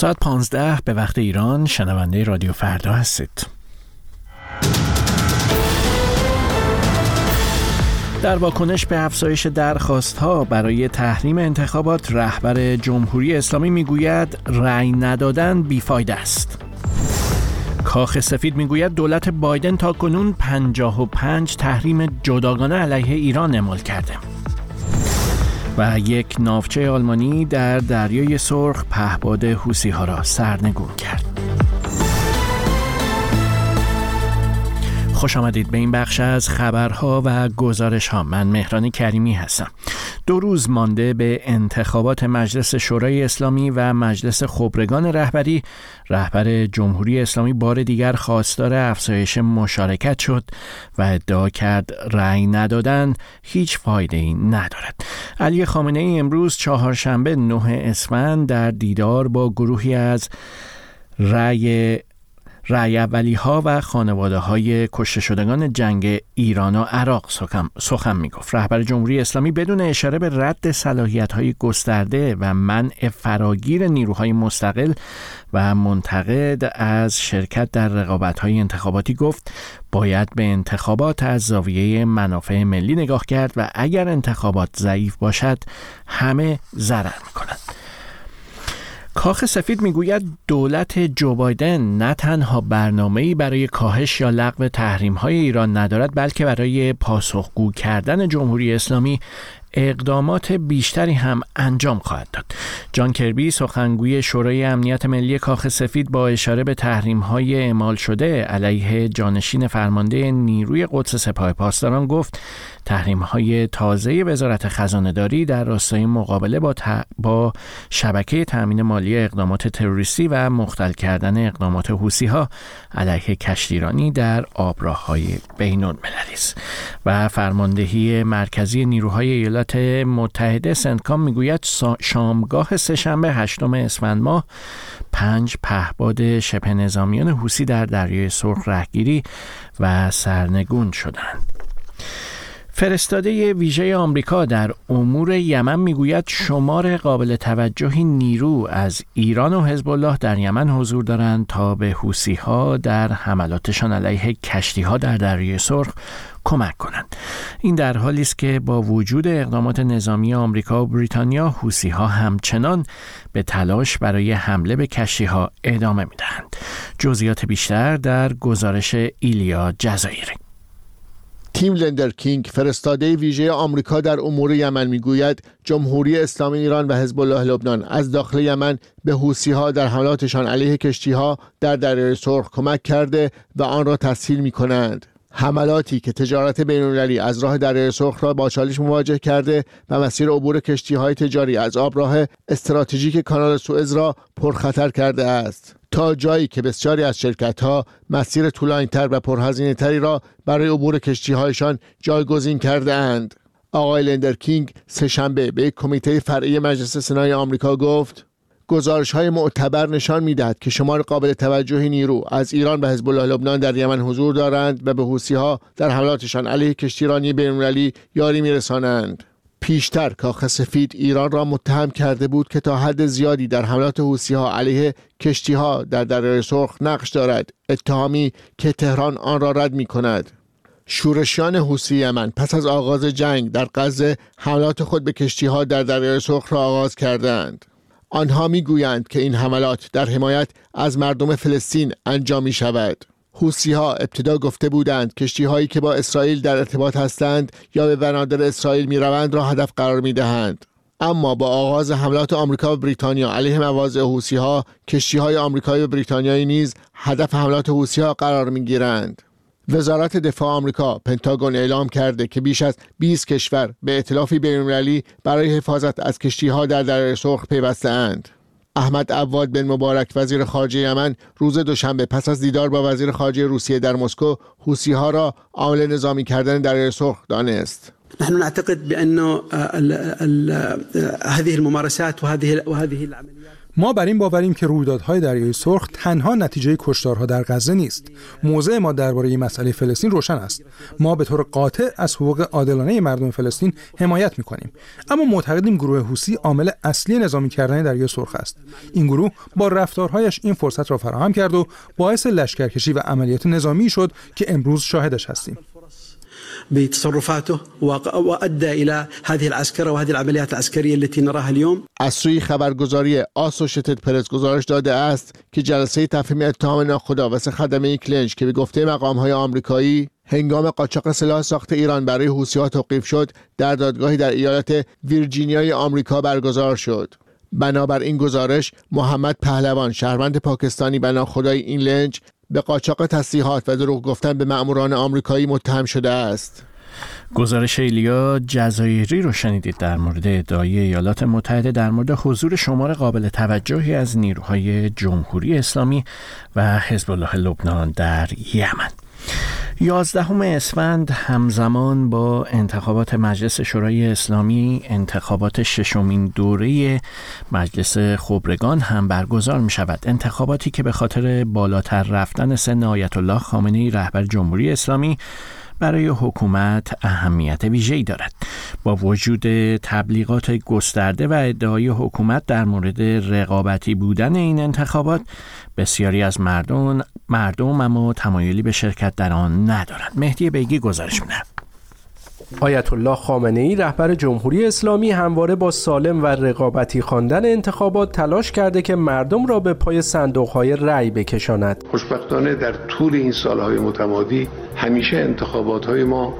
ساعت 15 به وقت ایران شنونده رادیو فردا هستید در واکنش به افزایش درخواست ها برای تحریم انتخابات رهبر جمهوری اسلامی می‌گوید رأی ندادن بیفایده است. کاخ سفید می‌گوید دولت بایدن تا کنون 55 تحریم جداگانه علیه ایران اعمال کرده. و یک ناوچه آلمانی در دریای سرخ پهباد حوسی ها را سرنگون کرد. خوش آمدید به این بخش از خبرها و گزارش ها من مهران کریمی هستم. دو روز مانده به انتخابات مجلس شورای اسلامی و مجلس خبرگان رهبری رهبر جمهوری اسلامی بار دیگر خواستار افزایش مشارکت شد و ادعا کرد رأی ندادن هیچ فایده ای ندارد. علی خامنه ای امروز چهارشنبه نه اسفند در دیدار با گروهی از رأی رعی اولی ها و خانواده های کشته شدگان جنگ ایران و عراق سخن, سخن می گفت. رهبر جمهوری اسلامی بدون اشاره به رد صلاحیت های گسترده و منع فراگیر نیروهای مستقل و منتقد از شرکت در رقابت های انتخاباتی گفت باید به انتخابات از زاویه منافع ملی نگاه کرد و اگر انتخابات ضعیف باشد همه ضرر می کنند. کاخ سفید می‌گوید دولت جو بایدن نه تنها برنامه‌ای برای کاهش یا لغو های ایران ندارد بلکه برای پاسخگو کردن جمهوری اسلامی اقدامات بیشتری هم انجام خواهد داد. جان کربی سخنگوی شورای امنیت ملی کاخ سفید با اشاره به تحریم های اعمال شده علیه جانشین فرمانده نیروی قدس سپاه پاسداران گفت تحریم های تازه وزارت خزانه داری در راستای مقابله با, با شبکه تأمین مالی اقدامات تروریستی و مختل کردن اقدامات حوسی ها علیه کشتیرانی در آبراههای بین المللی است و فرماندهی مرکزی نیروهای ایالات متحده سنتکام می‌گوید شامگاه سهشنبه هشتم اسفند ماه پنج پهباد شبه نظامیان حوسی در دریای سرخ رهگیری و سرنگون شدند. فرستاده ویژه آمریکا در امور یمن می‌گوید شمار قابل توجهی نیرو از ایران و حزب الله در یمن حضور دارند تا به حوسی ها در حملاتشان علیه کشتی ها در دریای سرخ کمک کنند. این در حالی است که با وجود اقدامات نظامی آمریکا و بریتانیا حوسی ها همچنان به تلاش برای حمله به کشتی ها ادامه می‌دهند. جزئیات بیشتر در گزارش ایلیا جزایری تیم لندر کینگ فرستاده ویژه آمریکا در امور یمن می‌گوید جمهوری اسلامی ایران و حزب الله لبنان از داخل یمن به حوسی ها در حملاتشان علیه کشتی ها در دریای سرخ کمک کرده و آن را تسهیل می کنند. حملاتی که تجارت بینالمللی از راه دریای سرخ را با چالش مواجه کرده و مسیر عبور کشتی های تجاری از آب راه استراتژیک کانال سوئز را پرخطر کرده است. تا جایی که بسیاری از شرکت ها مسیر طولانیتر و پرهزینه تری را برای عبور کشتی هایشان جایگزین کرده اند. آقای لندر کینگ سهشنبه به کمیته فرعی مجلس سنای آمریکا گفت گزارش های معتبر نشان می‌دهد که شمار قابل توجهی نیرو از ایران و حزب الله لبنان در یمن حضور دارند و به حوسی ها در حملاتشان علیه کشتیرانی بینالمللی یاری میرسانند پیشتر کاخ سفید ایران را متهم کرده بود که تا حد زیادی در حملات حوسی ها علیه کشتی ها در دریای سرخ نقش دارد. اتهامی که تهران آن را رد می کند شورشیان حوسی یمن پس از آغاز جنگ در غزه حملات خود به کشتی ها در دریای سرخ را آغاز کردند. آنها می‌گویند که این حملات در حمایت از مردم فلسطین انجام می شود حوسی ها ابتدا گفته بودند کشتی هایی که با اسرائیل در ارتباط هستند یا به بنادر اسرائیل می روند را هدف قرار می دهند. اما با آغاز حملات آمریکا و بریتانیا علیه مواضع حوسی ها کشتی های آمریکایی و بریتانیایی نیز هدف حملات حوسی ها قرار می گیرند. وزارت دفاع آمریکا پنتاگون اعلام کرده که بیش از 20 کشور به ائتلافی بین‌المللی برای حفاظت از کشتیها در دریای سرخ پیوسته‌اند. احمد عواد بن مبارک وزیر خارجه یمن روز دوشنبه پس از دیدار با وزیر خارجه روسیه در مسکو حوسی ها را عامل نظامی کردن دریای سرخ دانست. نحن نعتقد بأنه هذه الممارسات وهذه وهذه العمليات ما بر این باوریم که رویدادهای دریای سرخ تنها نتیجه کشتارها در غزه نیست. موضع ما درباره مسئله فلسطین روشن است. ما به طور قاطع از حقوق عادلانه مردم فلسطین حمایت می‌کنیم. اما معتقدیم گروه حوسی عامل اصلی نظامی کردن دریای سرخ است. این گروه با رفتارهایش این فرصت را فراهم کرد و باعث لشکرکشی و عملیات نظامی شد که امروز شاهدش هستیم. بتصرفاته وادى الى هذه العسكره وهذه العمليات العسكريه التي نراها اليوم. از سوی خبرگزاری آسوشیتد پرس گزارش داده است که جلسه تفهیم اتهام ناخداوس خدمه کلنج که به گفته مقام های آمریکایی هنگام قاچاق سلاح ساخت ایران برای حوثی‌ها توقیف شد در دادگاهی در ایالت ویرجینیای آمریکا برگزار شد. بنابر این گزارش محمد پهلوان شهروند پاکستانی بنا خدای این لنج به قاچاق تسلیحات و دروغ گفتن به مأموران آمریکایی متهم شده است. گزارش ایلیا جزایری رو شنیدید در مورد ادعای ایالات متحده در مورد حضور شمار قابل توجهی از نیروهای جمهوری اسلامی و حزب الله لبنان در یمن. یازدهم اسفند همزمان با انتخابات مجلس شورای اسلامی انتخابات ششمین دوره مجلس خبرگان هم برگزار می شود انتخاباتی که به خاطر بالاتر رفتن سن آیت الله خامنه رهبر جمهوری اسلامی برای حکومت اهمیت ویژه‌ای دارد. با وجود تبلیغات گسترده و ادعای حکومت در مورد رقابتی بودن این انتخابات بسیاری از مردم مردم اما تمایلی به شرکت در آن ندارند. مهدی بیگی گزارش می‌دهد. آیت الله خامنه ای رهبر جمهوری اسلامی همواره با سالم و رقابتی خواندن انتخابات تلاش کرده که مردم را به پای صندوق های رأی بکشاند. خوشبختانه در طول این سالهای متمادی همیشه انتخابات های ما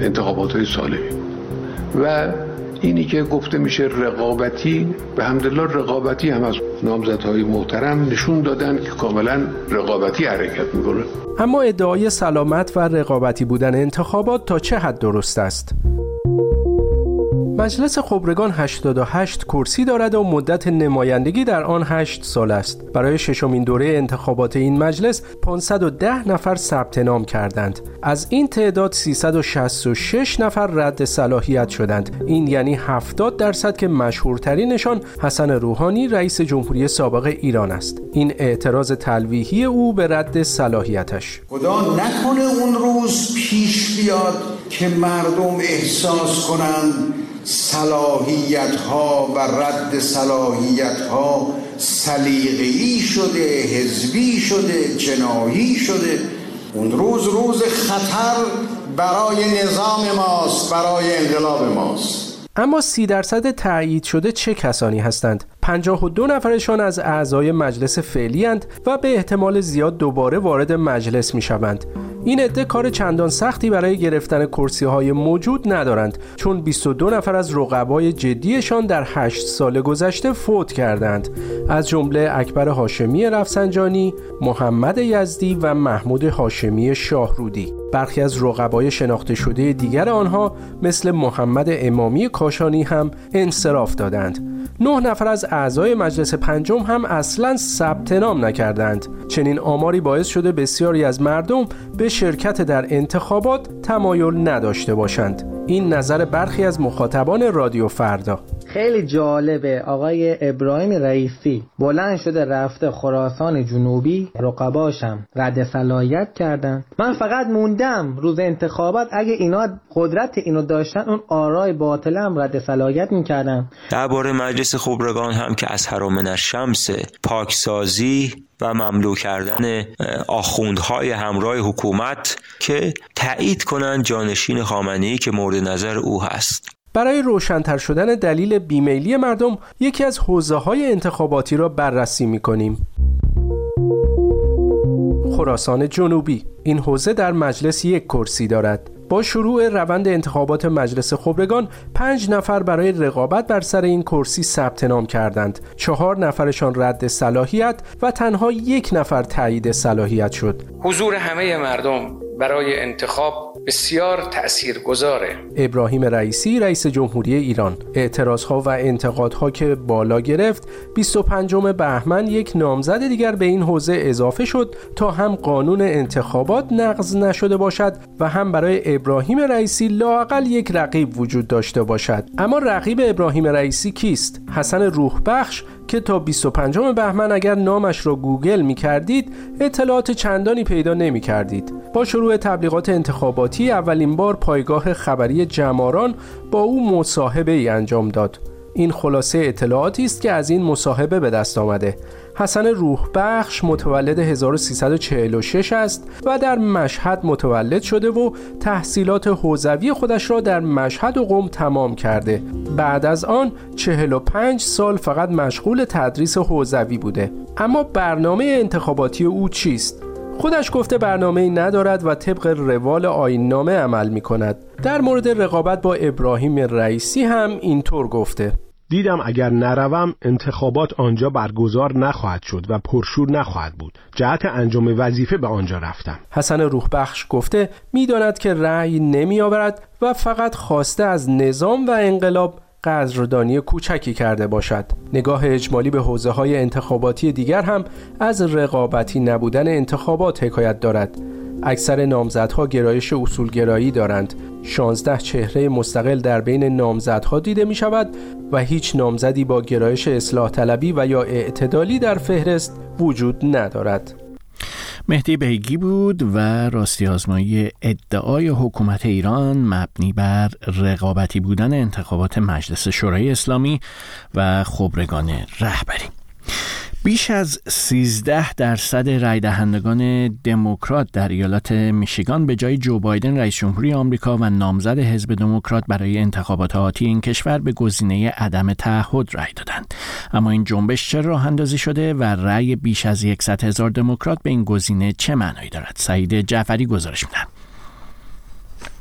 انتخابات های سالمی و اینی که گفته میشه رقابتی به همدلله رقابتی هم از نامزدهای محترم نشون دادن که کاملا رقابتی حرکت می‌کنه اما ادعای سلامت و رقابتی بودن انتخابات تا چه حد درست است؟ مجلس خبرگان 88 کرسی دارد و مدت نمایندگی در آن 8 سال است. برای ششمین دوره انتخابات این مجلس 510 نفر ثبت نام کردند. از این تعداد 366 نفر رد صلاحیت شدند. این یعنی 70 درصد که مشهورترینشان حسن روحانی رئیس جمهوری سابق ایران است. این اعتراض تلویحی او به رد صلاحیتش. خدا نکنه اون روز پیش بیاد که مردم احساس کنند صلاحیت ها و رد صلاحیت ها سلیقه‌ای شده حزبی شده جنایی شده. اون روز روز خطر برای نظام ماست برای انقلاب ماست. اما سی درصد تایید شده چه کسانی هستند 52 نفرشان از اعضای مجلس فعلی و به احتمال زیاد دوباره وارد مجلس می شوند. این عده کار چندان سختی برای گرفتن کرسی های موجود ندارند چون 22 نفر از رقبای جدیشان در 8 سال گذشته فوت کردند از جمله اکبر هاشمی رفسنجانی، محمد یزدی و محمود هاشمی شاهرودی. برخی از رقبای شناخته شده دیگر آنها مثل محمد امامی کاشانی هم انصراف دادند. نه نفر از اعضای مجلس پنجم هم اصلا ثبت نام نکردند. چنین آماری باعث شده بسیاری از مردم به شرکت در انتخابات تمایل نداشته باشند. این نظر برخی از مخاطبان رادیو فردا. خیلی جالبه. آقای ابراهیم رئیسی بلند شده رفته خراسان جنوبی رقباشم رد صلاحیت کردن. من فقط موندم روز انتخابات اگه اینا قدرت اینو داشتن اون آرای باطلم رد صلاحیت می‌کردن. درباره مجلس خبرگان هم که از حرام شمس پاکسازی و مملو کردن آخوندهای همراه حکومت که تایید کنند جانشین خامنه‌ای که مورد نظر او هست. برای روشنتر شدن دلیل بیمیلی مردم یکی از حوزه های انتخاباتی را بررسی می کنیم. خراسان جنوبی این حوزه در مجلس یک کرسی دارد. با شروع روند انتخابات مجلس خبرگان پنج نفر برای رقابت بر سر این کرسی ثبت نام کردند. چهار نفرشان رد صلاحیت و تنها یک نفر تایید صلاحیت شد. حضور همه مردم برای انتخاب بسیار تأثیر گذاره ابراهیم رئیسی رئیس جمهوری ایران. اعتراضها و انتقادها که بالا گرفت 25 بهمن یک نامزد دیگر به این حوزه اضافه شد تا هم قانون انتخابات نقض نشده باشد و هم برای ابراهیم رئیسی لاقل یک رقیب وجود داشته باشد. اما رقیب ابراهیم رئیسی کیست؟ حسن روح بخش که تا 25 بهمن اگر نامش را گوگل می کردید اطلاعات چندانی پیدا نمی کردید. با شروع تبلیغات انتخاباتی اولین بار پایگاه خبری جماران با او مصاحبه ای انجام داد. این خلاصه اطلاعاتی است که از این مصاحبه به دست آمده حسن روح بخش متولد 1346 است و در مشهد متولد شده و تحصیلات حوزوی خودش را در مشهد و قم تمام کرده بعد از آن 45 سال فقط مشغول تدریس حوزوی بوده اما برنامه انتخاباتی او چیست؟ خودش گفته برنامه ندارد و طبق روال آین نامه عمل می کند. در مورد رقابت با ابراهیم رئیسی هم اینطور گفته دیدم اگر نروم انتخابات آنجا برگزار نخواهد شد و پرشور نخواهد بود. جهت انجام وظیفه به آنجا رفتم. حسن روحبخش گفته می‌داند که رأی نمی آورد و فقط خواسته از نظام و انقلاب قدردانی کوچکی کرده باشد. نگاه اجمالی به حوزه های انتخاباتی دیگر هم از رقابتی نبودن انتخابات حکایت دارد. اکثر نامزدها گرایش اصولگرایی دارند. 16 چهره مستقل در بین نامزدها دیده می شود و هیچ نامزدی با گرایش اصلاح طلبی و یا اعتدالی در فهرست وجود ندارد. مهدی بیگی بود و راستی آزمایی ادعای حکومت ایران مبنی بر رقابتی بودن انتخابات مجلس شورای اسلامی و خبرگان رهبری. بیش از 13 درصد رای دهندگان دموکرات در ایالات میشیگان به جای جو بایدن رئیس جمهوری آمریکا و نامزد حزب دموکرات برای انتخابات آتی این کشور به گزینه عدم تعهد رای دادند. اما این جنبش چه راه اندازی شده و رأی بیش از 100 هزار دموکرات به این گزینه چه معنایی دارد؟ سعید جعفری گزارش میدن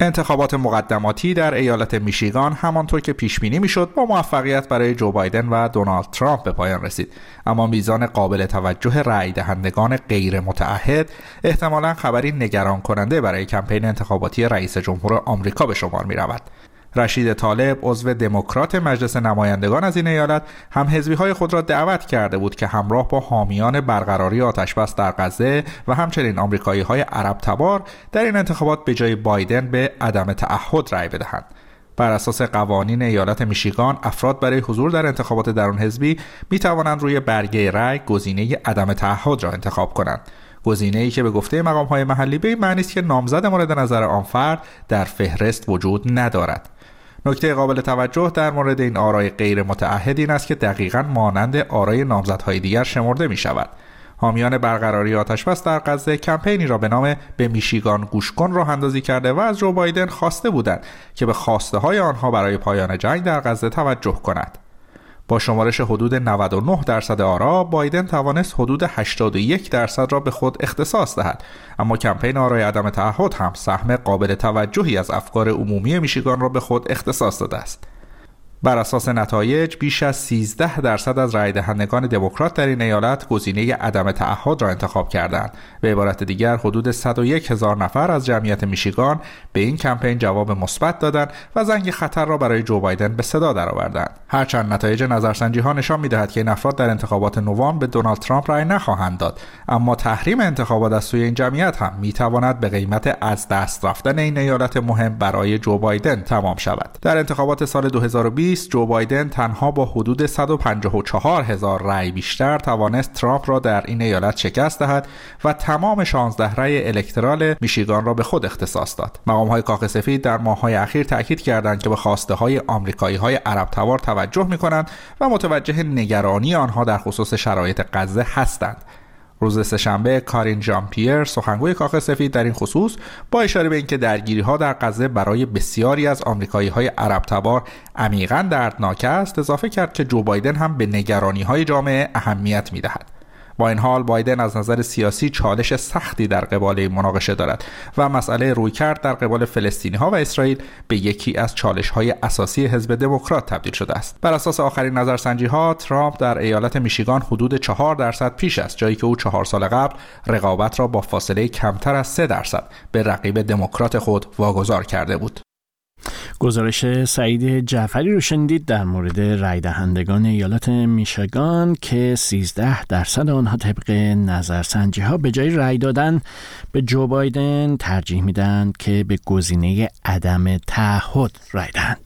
انتخابات مقدماتی در ایالت میشیگان همانطور که پیش بینی می‌شد با موفقیت برای جو بایدن و دونالد ترامپ به پایان رسید اما میزان قابل توجه رأی دهندگان غیر متعهد احتمالا خبری نگران کننده برای کمپین انتخاباتی رئیس جمهور آمریکا به شمار می رود. رشید طالب عضو دموکرات مجلس نمایندگان از این ایالت هم حزبی های خود را دعوت کرده بود که همراه با حامیان برقراری آتشبس در غزه و همچنین آمریکایی های عرب تبار در این انتخابات به جای بایدن به عدم تعهد رأی بدهند. بر اساس قوانین ایالت میشیگان افراد برای حضور در انتخابات درون حزبی می توانند روی برگه رأی گزینه عدم تعهد را انتخاب کنند. گزینه ای که به گفته مقام های محلی به معنی است که نامزد مورد نظر آن فرد در فهرست وجود ندارد. نکته قابل توجه در مورد این آرای غیر متعهد این است که دقیقا مانند آرای نامزدهای دیگر شمرده می شود حامیان برقراری آتشبس در غزه کمپینی را به نام به میشیگان گوش کن راه اندازی کرده و از جو بایدن خواسته بودند که به خواسته های آنها برای پایان جنگ در غزه توجه کند. با شمارش حدود 99 درصد آرا بایدن توانست حدود 81 درصد را به خود اختصاص دهد. اما کمپین آرای عدم تعهد هم سهم قابل توجهی از افکار عمومی میشیگان را به خود اختصاص داده است. بر اساس نتایج بیش از 13 درصد از رای دهندگان دموکرات در این ایالت گزینه عدم تعهد را انتخاب کردند. به عبارت دیگر حدود 101 هزار نفر از جمعیت میشیگان به این کمپین جواب مثبت دادند و زنگ خطر را برای جو بایدن به صدا درآوردند. هرچند نتایج نظرسنجی ها نشان می‌دهد که این افراد در انتخابات نوامبر به دونالد ترامپ رای نخواهند داد، اما تحریم انتخابات از سوی این جمعیت هم می‌تواند به قیمت از دست رفتن این ایالت مهم برای جو بایدن تمام شود. در انتخابات سال 2020 جو بایدن تنها با حدود 154 هزار رأی بیشتر توانست ترامپ را در این ایالت شکست دهد و تمام 16 رأی الکترال میشیگان را به خود اختصاص داد. مقام های کاخ سفید در ماه های اخیر تاکید کردند که به خواسته های آمریکایی های عرب توار توجه می کنند و متوجه نگرانی آنها در خصوص شرایط غزه هستند. روز سهشنبه کارین جان پیر سخنگوی کاخ سفید در این خصوص با اشاره به اینکه درگیری ها در غزه برای بسیاری از آمریکایی های عرب تبار عمیقا دردناک است اضافه کرد که جو بایدن هم به نگرانی های جامعه اهمیت می دهد. با این حال بایدن از نظر سیاسی چالش سختی در قبال این مناقشه دارد و مسئله رویکرد در قبال فلسطینی ها و اسرائیل به یکی از چالش های اساسی حزب دموکرات تبدیل شده است. بر اساس آخرین نظرسنجی ها ترامپ در ایالت میشیگان حدود 4 درصد پیش است جایی که او چهار سال قبل رقابت را با فاصله کمتر از 3 درصد به رقیب دموکرات خود واگذار کرده بود. گزارش سعید جعفری رو شنیدید در مورد رای دهندگان ایالات میشگان که 13 درصد آنها طبق نظرسنجی ها به جای رای دادن به جو بایدن ترجیح میدن که به گزینه عدم تعهد رای دهند.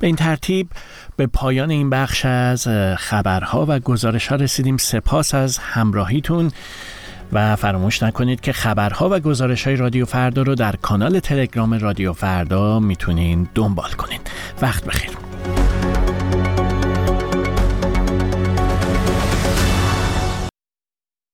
به این ترتیب به پایان این بخش از خبرها و گزارش ها رسیدیم. سپاس از همراهیتون. و فراموش نکنید که خبرها و گزارش های رادیو فردا رو در کانال تلگرام رادیو فردا می‌تونین دنبال کنید وقت بخیر.